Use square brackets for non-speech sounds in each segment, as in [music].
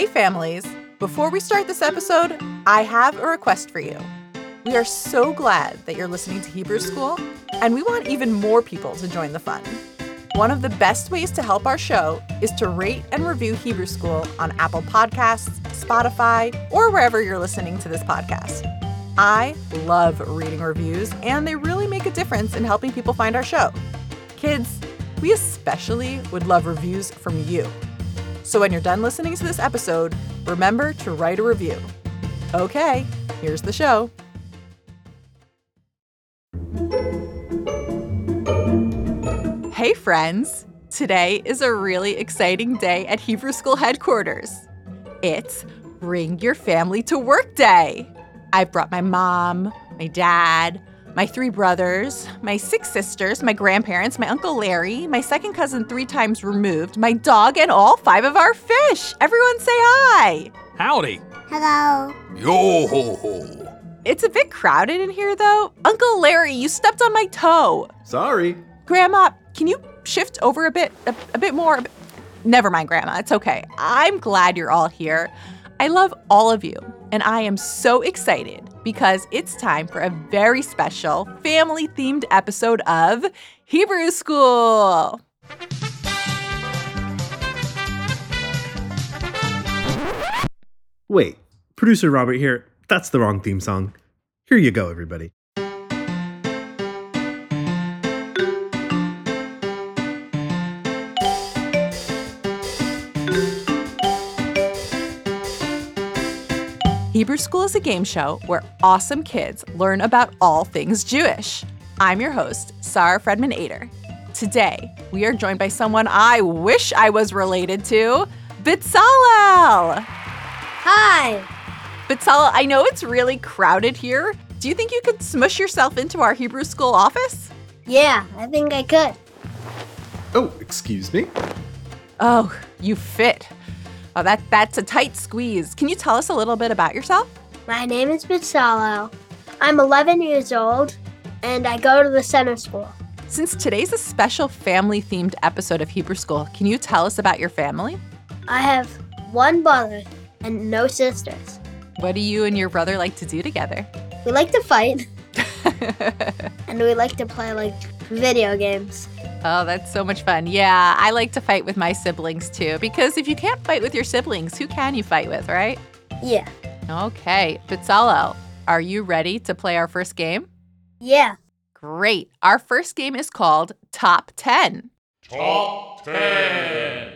Hey, families. Before we start this episode, I have a request for you. We are so glad that you're listening to Hebrew School, and we want even more people to join the fun. One of the best ways to help our show is to rate and review Hebrew School on Apple Podcasts, Spotify, or wherever you're listening to this podcast. I love reading reviews, and they really make a difference in helping people find our show. Kids, we especially would love reviews from you. So when you're done listening to this episode, remember to write a review. Okay, here's the show. Hey, friends! Today is a really exciting day at Hebrew School headquarters. It's Bring Your Family to Work Day. I've brought my mom, my dad, my three brothers, my six sisters, my grandparents, my Uncle Larry, my second cousin three times removed, my dog, and all five of our fish. Everyone say hi. Howdy. Hello. Yo ho ho. It's a bit crowded in here, though. Uncle Larry, you stepped on my toe. Sorry. Grandma, can you shift over a bit, a, a bit more? Never mind, Grandma. It's okay. I'm glad you're all here. I love all of you, and I am so excited because it's time for a very special family themed episode of Hebrew School. Wait, producer Robert here. That's the wrong theme song. Here you go, everybody. Hebrew School is a game show where awesome kids learn about all things Jewish. I'm your host, Sarah Fredman Ader. Today, we are joined by someone I wish I was related to, Bitzalel. Hi. Bitzalel, I know it's really crowded here. Do you think you could smush yourself into our Hebrew School office? Yeah, I think I could. Oh, excuse me. Oh, you fit. Oh, that that's a tight squeeze. Can you tell us a little bit about yourself? My name is Bitzalel. I'm 11 years old, and I go to the center school. Since today's a special family themed episode of Hebrew School, can you tell us about your family? I have one brother and no sisters. What do you and your brother like to do together? We like to fight, [laughs] and we like to play like video games. Oh, that's so much fun. Yeah, I like to fight with my siblings too, because if you can't fight with your siblings, who can you fight with, right? Yeah. Okay, Bitzalel, are you ready to play our first game? Yeah. Great. Our first game is called Top 10. Top 10.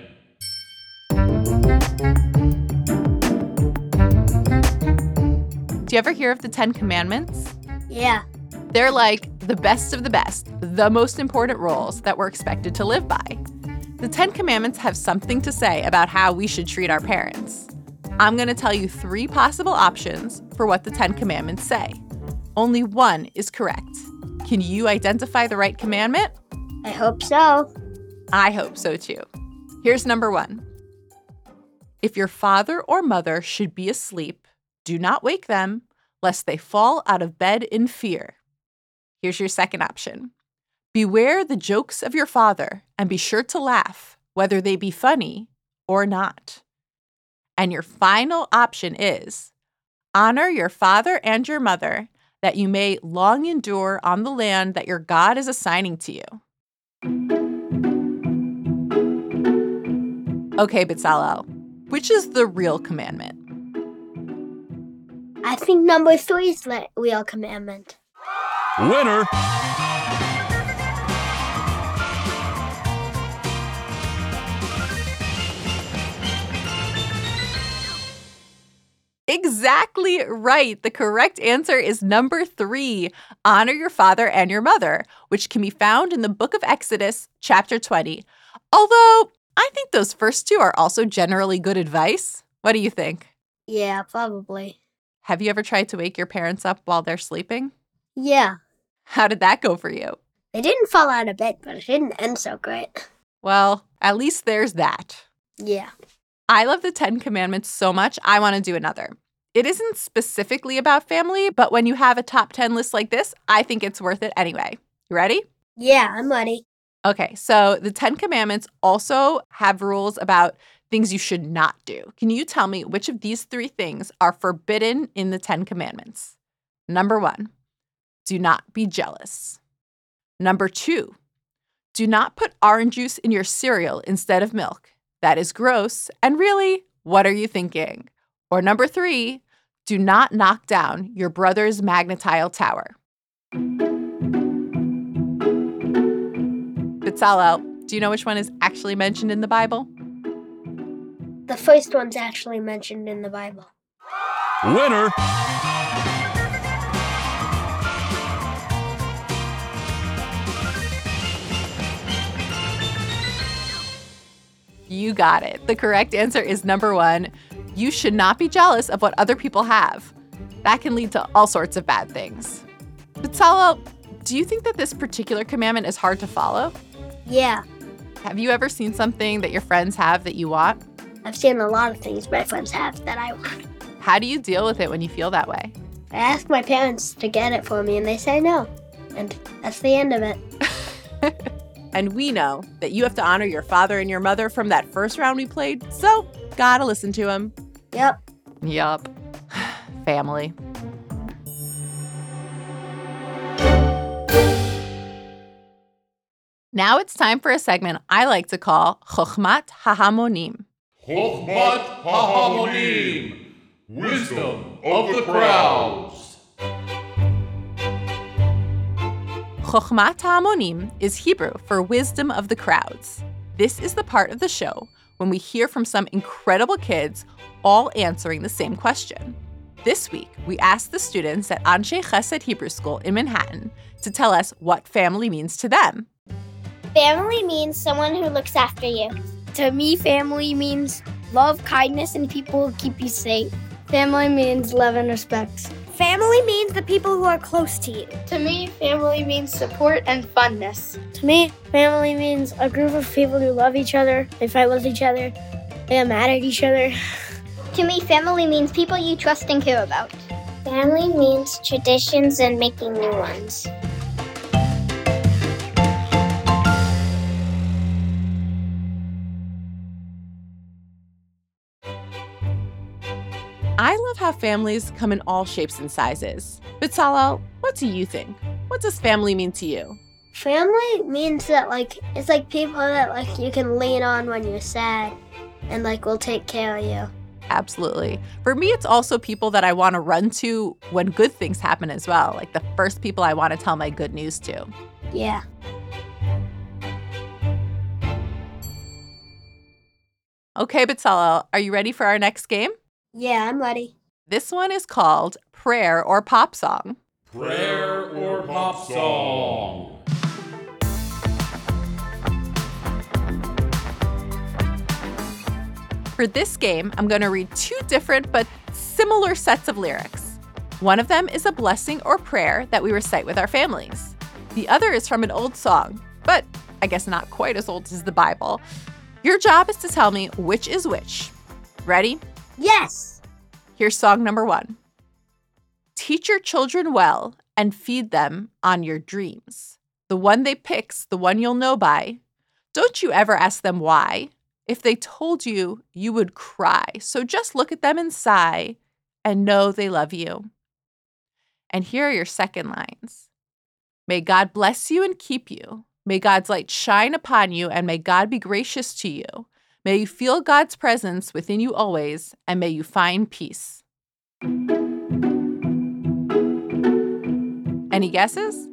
Do you ever hear of the 10 Commandments? Yeah. They're like the best of the best, the most important rules that we're expected to live by. The Ten Commandments have something to say about how we should treat our parents. I'm going to tell you three possible options for what the Ten Commandments say. Only one is correct. Can you identify the right commandment? I hope so. I hope so too. Here's number one If your father or mother should be asleep, do not wake them, lest they fall out of bed in fear. Here's your second option Beware the jokes of your father and be sure to laugh, whether they be funny or not. And your final option is Honor your father and your mother, that you may long endure on the land that your God is assigning to you. Okay, Bitzalel, which is the real commandment? I think number three is the real commandment. Winner. Exactly right. The correct answer is number three honor your father and your mother, which can be found in the book of Exodus, chapter 20. Although I think those first two are also generally good advice. What do you think? Yeah, probably. Have you ever tried to wake your parents up while they're sleeping? Yeah. How did that go for you? They didn't fall out of bed, but it didn't end so great. Well, at least there's that. Yeah. I love the Ten Commandments so much, I want to do another. It isn't specifically about family, but when you have a top 10 list like this, I think it's worth it anyway. You ready? Yeah, I'm ready. Okay, so the Ten Commandments also have rules about things you should not do. Can you tell me which of these three things are forbidden in the Ten Commandments? Number one, do not be jealous. Number two, do not put orange juice in your cereal instead of milk. That is gross. And really, what are you thinking? Or number three, do not knock down your brother's Magna-Tile tower. Bezalel, do you know which one is actually mentioned in the Bible? The first one's actually mentioned in the Bible. Winner. You got it. The correct answer is number one. You should not be jealous of what other people have. That can lead to all sorts of bad things. Bezalel, do you think that this particular commandment is hard to follow? Yeah, Have you ever seen something that your friends have that you want? I've seen a lot of things my friends have that I want. How do you deal with it when you feel that way? I ask my parents to get it for me and they say no. And that's the end of it. [laughs] And we know that you have to honor your father and your mother from that first round we played, so gotta listen to him. Yep. Yup. [sighs] Family. Now it's time for a segment I like to call Chokhmat Hahamonim. Chokhmat Hahamonim. Wisdom of the crowds. Chokhmat Hahamonim is Hebrew for wisdom of the crowds. This is the part of the show when we hear from some incredible kids all answering the same question. This week, we asked the students at Anshe Chesed Hebrew School in Manhattan to tell us what family means to them. Family means someone who looks after you. To me, family means love, kindness, and people who keep you safe. Family means love and respect. Family means the people who are close to you. To me, family means support and funness. To me, family means a group of people who love each other, they fight with each other, they are mad at each other. To me, family means people you trust and care about. Family means traditions and making new ones. I love how families come in all shapes and sizes. Bezalel, what do you think? What does family mean to you? Family means that like it's like people that like you can lean on when you're sad and like will take care of you. Absolutely. For me, it's also people that I want to run to when good things happen as well, like the first people I want to tell my good news to. Yeah. Okay, Bezalel, are you ready for our next game? Yeah, I'm ready. This one is called Prayer or Pop Song. Prayer or pop song. For this game, I'm going to read two different but similar sets of lyrics. One of them is a blessing or prayer that we recite with our families. The other is from an old song, but I guess not quite as old as the Bible. Your job is to tell me which is which. Ready? Yes. Here's song number one Teach your children well and feed them on your dreams. The one they pick's the one you'll know by. Don't you ever ask them why. If they told you, you would cry. So just look at them and sigh and know they love you. And here are your second lines May God bless you and keep you. May God's light shine upon you, and may God be gracious to you. May you feel God's presence within you always, and may you find peace. Any guesses?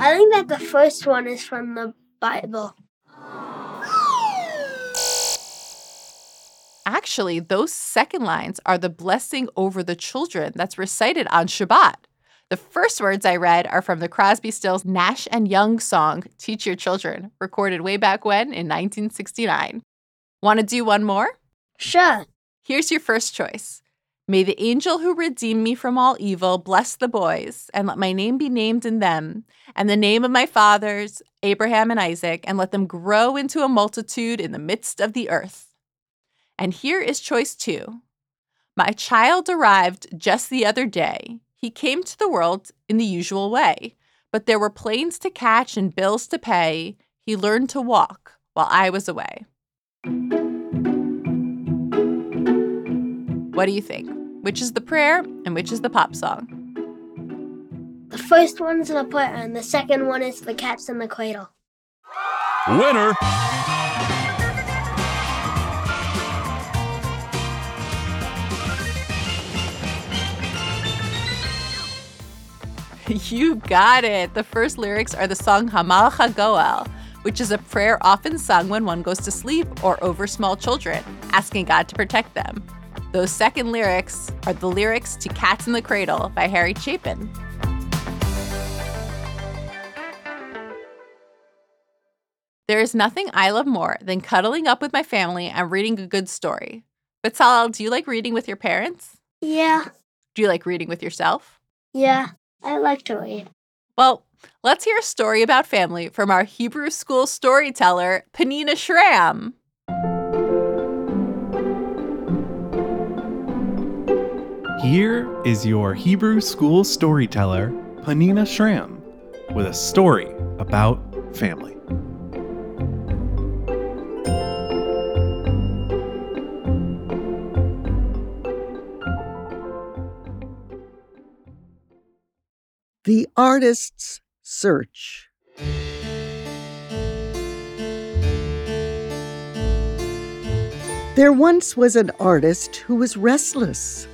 I think that the first one is from the Bible. Actually, those second lines are the blessing over the children that's recited on Shabbat. The first words I read are from the Crosby Stills Nash and Young song, Teach Your Children, recorded way back when in 1969. Want to do one more? Sure. Here's your first choice. May the angel who redeemed me from all evil bless the boys, and let my name be named in them, and the name of my fathers, Abraham and Isaac, and let them grow into a multitude in the midst of the earth. And here is choice two. My child arrived just the other day. He came to the world in the usual way, but there were planes to catch and bills to pay. He learned to walk while I was away. What do you think? Which is the prayer and which is the pop song? The first one's the prayer, and the second one is the cats in the cradle. Winner! [laughs] You got it. The first lyrics are the song Hamalach Hagoel, which is a prayer often sung when one goes to sleep or over small children, asking God to protect them. Those second lyrics are the lyrics to Cats in the Cradle by Harry Chapin. There is nothing I love more than cuddling up with my family and reading a good story. Bezalel, do you like reading with your parents? Yeah, Do you like reading with yourself? yeah, I like to read. Well, let's hear a story about family from our Hebrew school storyteller, Peninnah Schram. Here is your Hebrew school storyteller, Peninnah Schram, with a story about family. The Artist's Search. There once was an artist who was restless.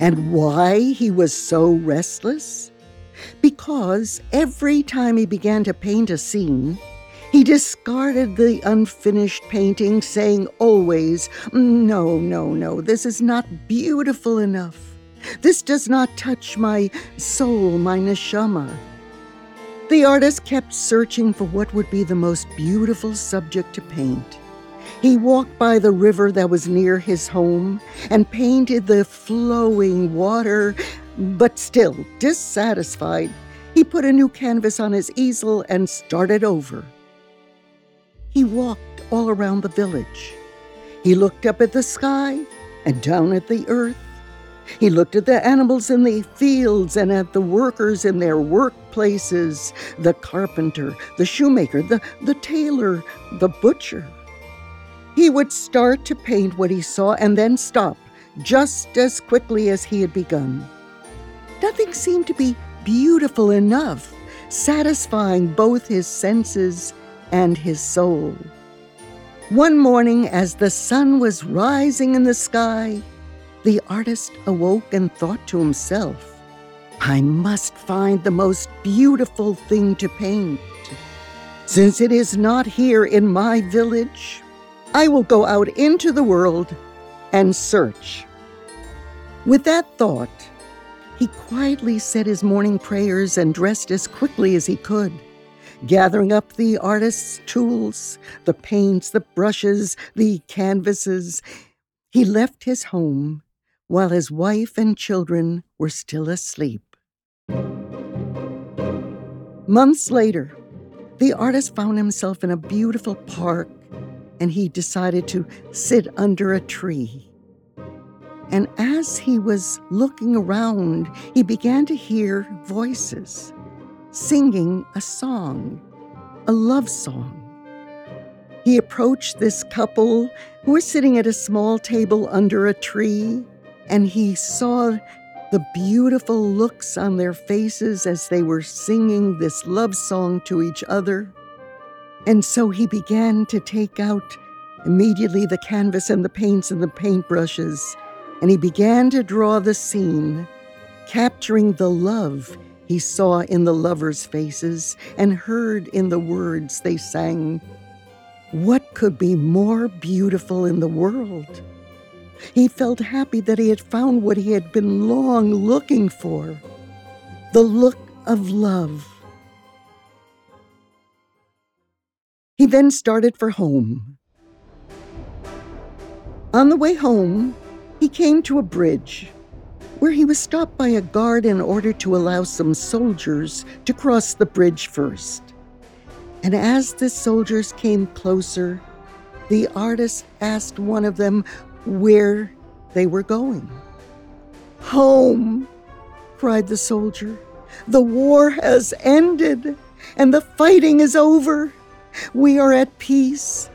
And why he was so restless? Because every time he began to paint a scene, he discarded the unfinished painting, saying always, No, no, no, this is not beautiful enough. This does not touch my soul, my neshama. The artist kept searching for what would be the most beautiful subject to paint. He walked by the river that was near his home and painted the flowing water, but still dissatisfied, he put a new canvas on his easel and started over. He walked all around the village. He looked up at the sky and down at the earth. He looked at the animals in the fields and at the workers in their workplaces the carpenter, the shoemaker, the, the tailor, the butcher. He would start to paint what he saw and then stop just as quickly as he had begun. Nothing seemed to be beautiful enough, satisfying both his senses and his soul. One morning, as the sun was rising in the sky, the artist awoke and thought to himself, I must find the most beautiful thing to paint. Since it is not here in my village, I will go out into the world and search. With that thought, he quietly said his morning prayers and dressed as quickly as he could, gathering up the artist's tools, the paints, the brushes, the canvases. He left his home while his wife and children were still asleep. Months later, the artist found himself in a beautiful park and he decided to sit under a tree. And as he was looking around, he began to hear voices singing a song, a love song. He approached this couple who were sitting at a small table under a tree, and he saw the beautiful looks on their faces as they were singing this love song to each other. And so he began to take out immediately the canvas and the paints and the paintbrushes, and he began to draw the scene, capturing the love he saw in the lovers' faces and heard in the words they sang. What could be more beautiful in the world? He felt happy that he had found what he had been long looking for the look of love. He then started for home. On the way home, he came to a bridge where he was stopped by a guard in order to allow some soldiers to cross the bridge first. And as the soldiers came closer, the artist asked one of them where they were going. Home, cried the soldier. The war has ended and the fighting is over. We are at peace.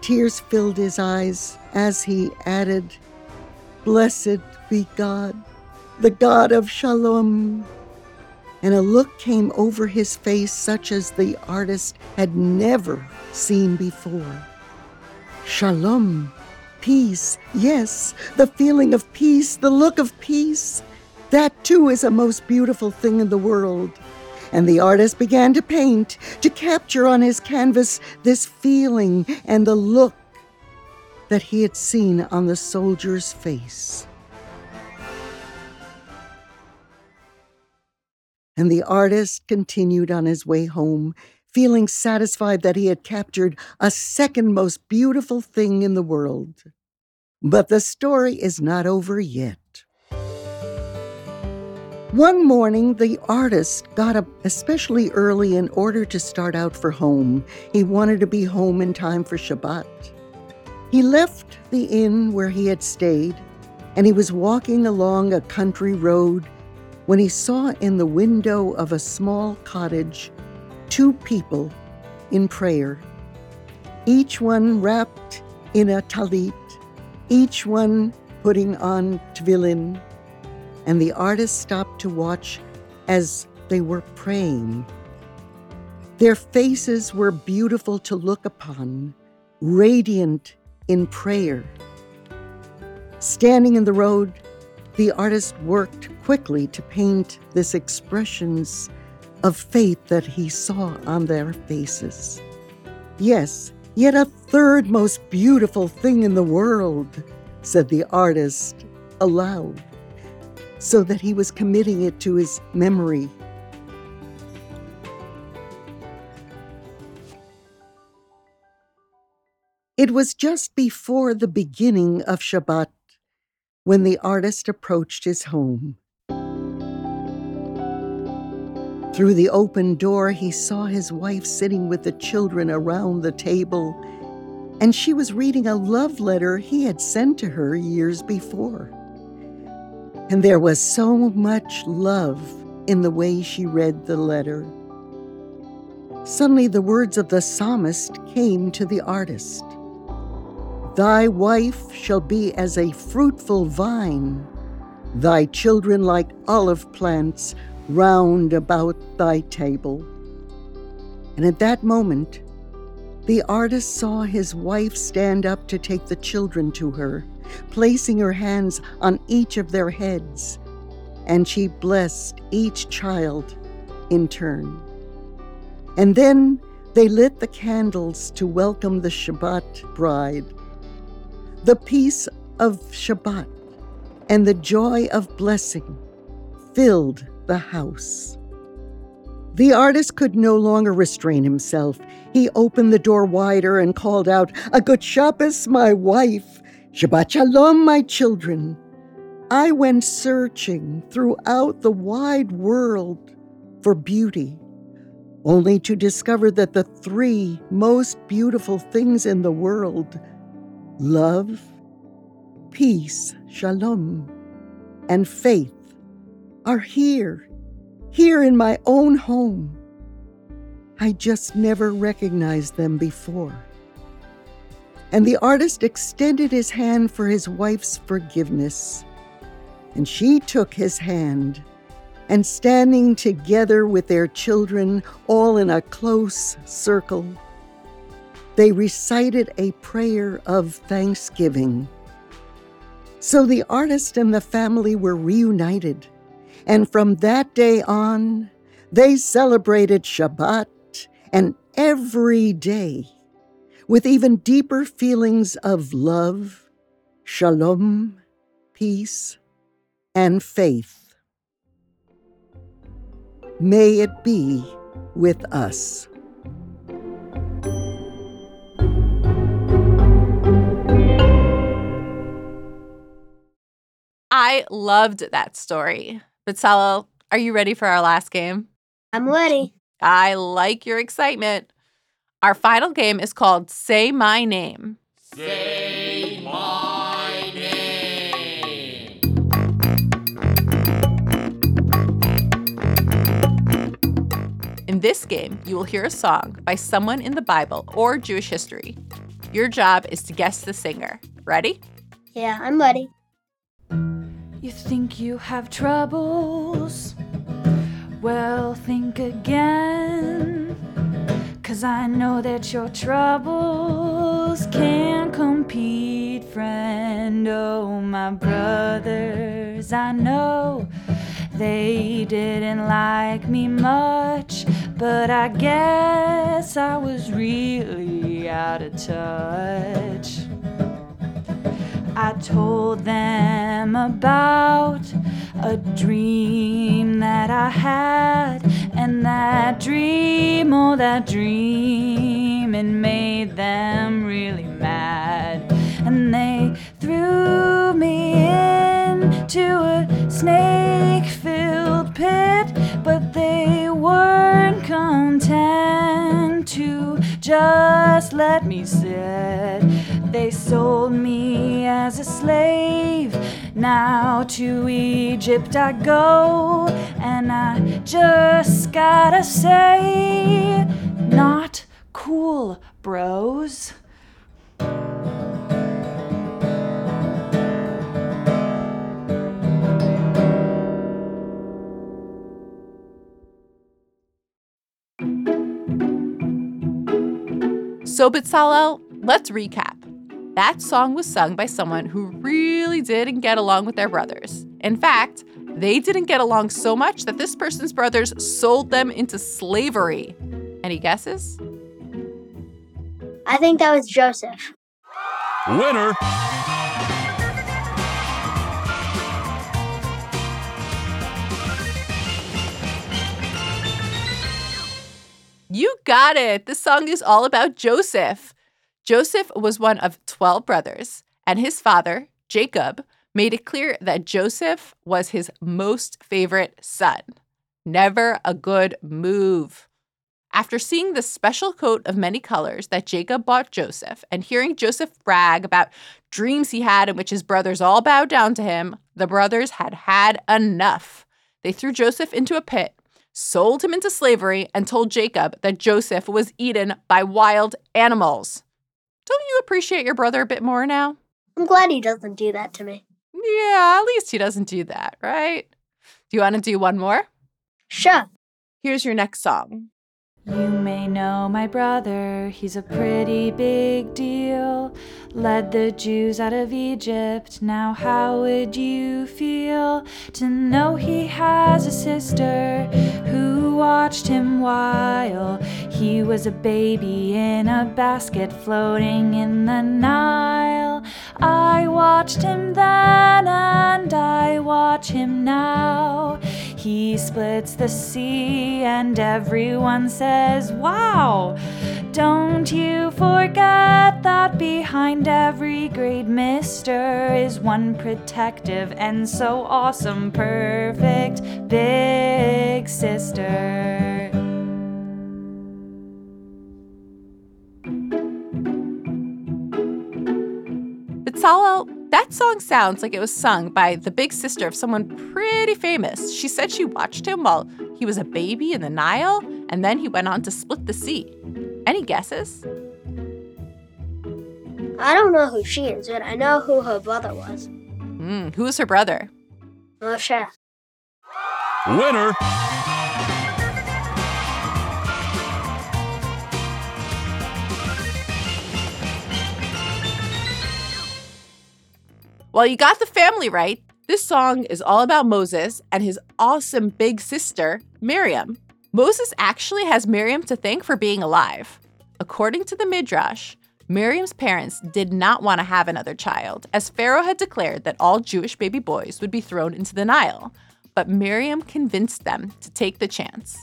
Tears filled his eyes as he added, Blessed be God, the God of Shalom. And a look came over his face such as the artist had never seen before. Shalom, peace, yes, the feeling of peace, the look of peace. That too is a most beautiful thing in the world. And the artist began to paint, to capture on his canvas this feeling and the look that he had seen on the soldier's face. And the artist continued on his way home, feeling satisfied that he had captured a second most beautiful thing in the world. But the story is not over yet. One morning, the artist got up especially early in order to start out for home. He wanted to be home in time for Shabbat. He left the inn where he had stayed, and he was walking along a country road when he saw in the window of a small cottage two people in prayer, each one wrapped in a talit, each one putting on tefillin and the artist stopped to watch as they were praying. Their faces were beautiful to look upon, radiant in prayer. Standing in the road, the artist worked quickly to paint this expressions of faith that he saw on their faces. Yes, yet a third most beautiful thing in the world, said the artist aloud so that he was committing it to his memory. It was just before the beginning of Shabbat when the artist approached his home. Through the open door, he saw his wife sitting with the children around the table, and she was reading a love letter he had sent to her years before. And there was so much love in the way she read the letter. Suddenly, the words of the psalmist came to the artist Thy wife shall be as a fruitful vine, thy children like olive plants round about thy table. And at that moment, the artist saw his wife stand up to take the children to her placing her hands on each of their heads, and she blessed each child in turn. And then they lit the candles to welcome the Shabbat bride. The peace of Shabbat and the joy of blessing filled the house. The artist could no longer restrain himself. He opened the door wider and called out, A good Shabbos, my wife. Shabbat Shalom, my children. I went searching throughout the wide world for beauty, only to discover that the three most beautiful things in the world love, peace, shalom, and faith are here, here in my own home. I just never recognized them before and the artist extended his hand for his wife's forgiveness. And she took his hand, and standing together with their children, all in a close circle, they recited a prayer of thanksgiving. So the artist and the family were reunited, and from that day on, they celebrated Shabbat and every day with even deeper feelings of love, shalom, peace, and faith. May it be with us. I loved that story. Bezalel, are you ready for our last game? I'm ready. I like your excitement. Our final game is called Say My Name. Say my name. In this game, you will hear a song by someone in the Bible or Jewish history. Your job is to guess the singer. Ready? Yeah, I'm ready. You think you have troubles? Well, think again. Cause I know that your troubles can't compete, friend. Oh, my brothers, I know they didn't like me much, but I guess I was really out of touch. I told them about a dream that I had, and that dream, oh, that dream, it made them really mad. And they threw me into a snake filled pit, but they weren't content to just let me sit. They sold me as a slave. Now to Egypt I go, and I just gotta say, not cool, bros. So, Bitzalel, let's recap. That song was sung by someone who really didn't get along with their brothers. In fact, they didn't get along so much that this person's brothers sold them into slavery. Any guesses? I think that was Joseph. Winner. You got it. This song is all about Joseph. Joseph was one of 12 brothers, and his father, Jacob, made it clear that Joseph was his most favorite son. Never a good move. After seeing the special coat of many colors that Jacob bought Joseph and hearing Joseph brag about dreams he had in which his brothers all bowed down to him, the brothers had had enough. They threw Joseph into a pit, sold him into slavery, and told Jacob that Joseph was eaten by wild animals. Don't you appreciate your brother a bit more now? I'm glad he doesn't do that to me. Yeah, at least he doesn't do that, right? Do you want to do one more? Sure. Here's your next song. You may know my brother, he's a pretty big deal. Led the Jews out of Egypt. Now, how would you feel to know he has a sister who watched him while he was a baby in a basket floating in the Nile? I watched him then and I watch him now. He splits the sea and everyone says, Wow! Don't you forget that behind every great mister is one protective and so awesome, perfect big sister. Bitzalel, that song sounds like it was sung by the big sister of someone pretty famous. She said she watched him while he was a baby in the Nile, and then he went on to split the sea. Any guesses? I don't know who she is, but I know who her brother was. Hmm, who was her brother? Moshe. Winner. Well, you got the family right. This song is all about Moses and his awesome big sister, Miriam. Moses actually has Miriam to thank for being alive. According to the Midrash, Miriam's parents did not want to have another child, as Pharaoh had declared that all Jewish baby boys would be thrown into the Nile. But Miriam convinced them to take the chance.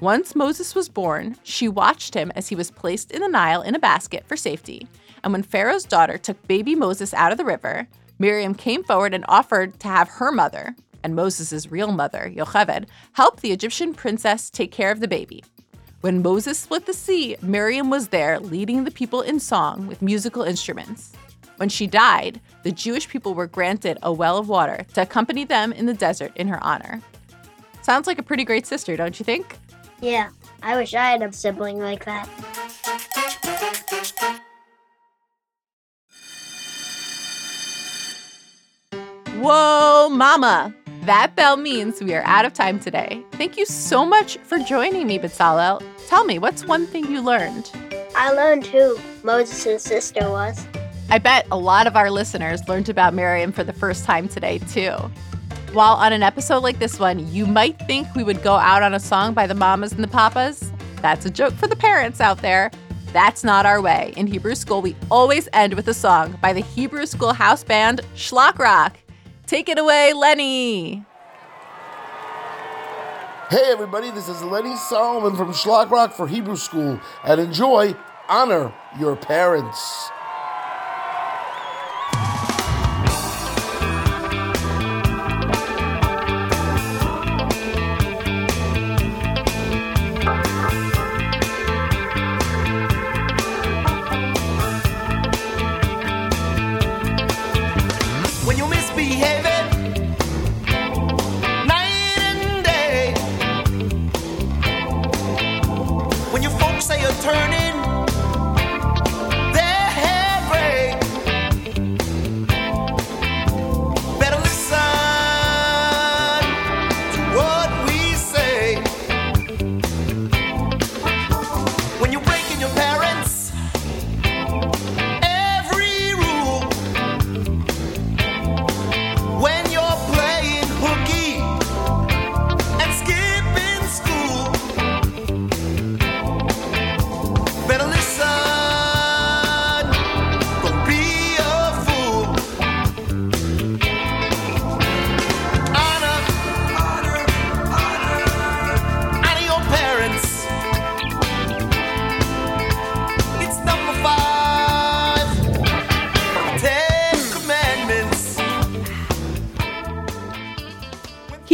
Once Moses was born, she watched him as he was placed in the Nile in a basket for safety. And when Pharaoh's daughter took baby Moses out of the river, Miriam came forward and offered to have her mother, and Moses' real mother, Yocheved, help the Egyptian princess take care of the baby. When Moses split the sea, Miriam was there leading the people in song with musical instruments. When she died, the Jewish people were granted a well of water to accompany them in the desert in her honor. Sounds like a pretty great sister, don't you think? Yeah, I wish I had a sibling like that. Whoa, mama! That bell means we are out of time today. Thank you so much for joining me, Bezalel. Tell me, what's one thing you learned? I learned who Moses' sister was. I bet a lot of our listeners learned about Miriam for the first time today, too. While on an episode like this one, you might think we would go out on a song by the mamas and the papas. That's a joke for the parents out there. That's not our way. In Hebrew school, we always end with a song by the Hebrew school house band Shlock Rock. Take it away, Lenny. Hey everybody, this is Lenny Solomon from Shlock Rock for Hebrew School, and enjoy Honor Your Parents.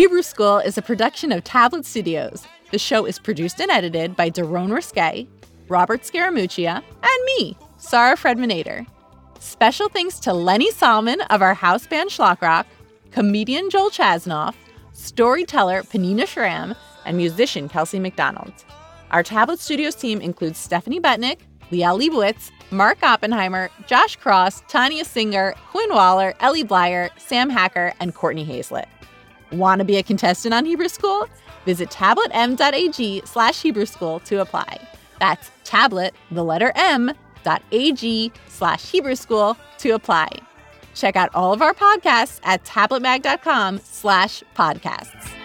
Hebrew School is a production of Tablet Studios. The show is produced and edited by Daron Risque, Robert Scaramuccia, and me, Sarah Fredman Ader. Special thanks to Lenny Solomon of our house band Shlock Rock, comedian Joel Chasnoff, storyteller Peninnah Schram, and musician Kelsey McDonald. Our Tablet Studios team includes Stephanie Butnick, Liel Leibovitz, Mark Oppenheimer, Josh Cross, Tanya Singer, Quinn Waller, Ellie Blyer, Sam Hacker, and Courtney Hazlett. Want to be a contestant on Hebrew School? Visit tabletm.ag slash Hebrew School to apply. That's tablet, the letter M, dot ag slash Hebrew School to apply. Check out all of our podcasts at tabletmag.com slash podcasts.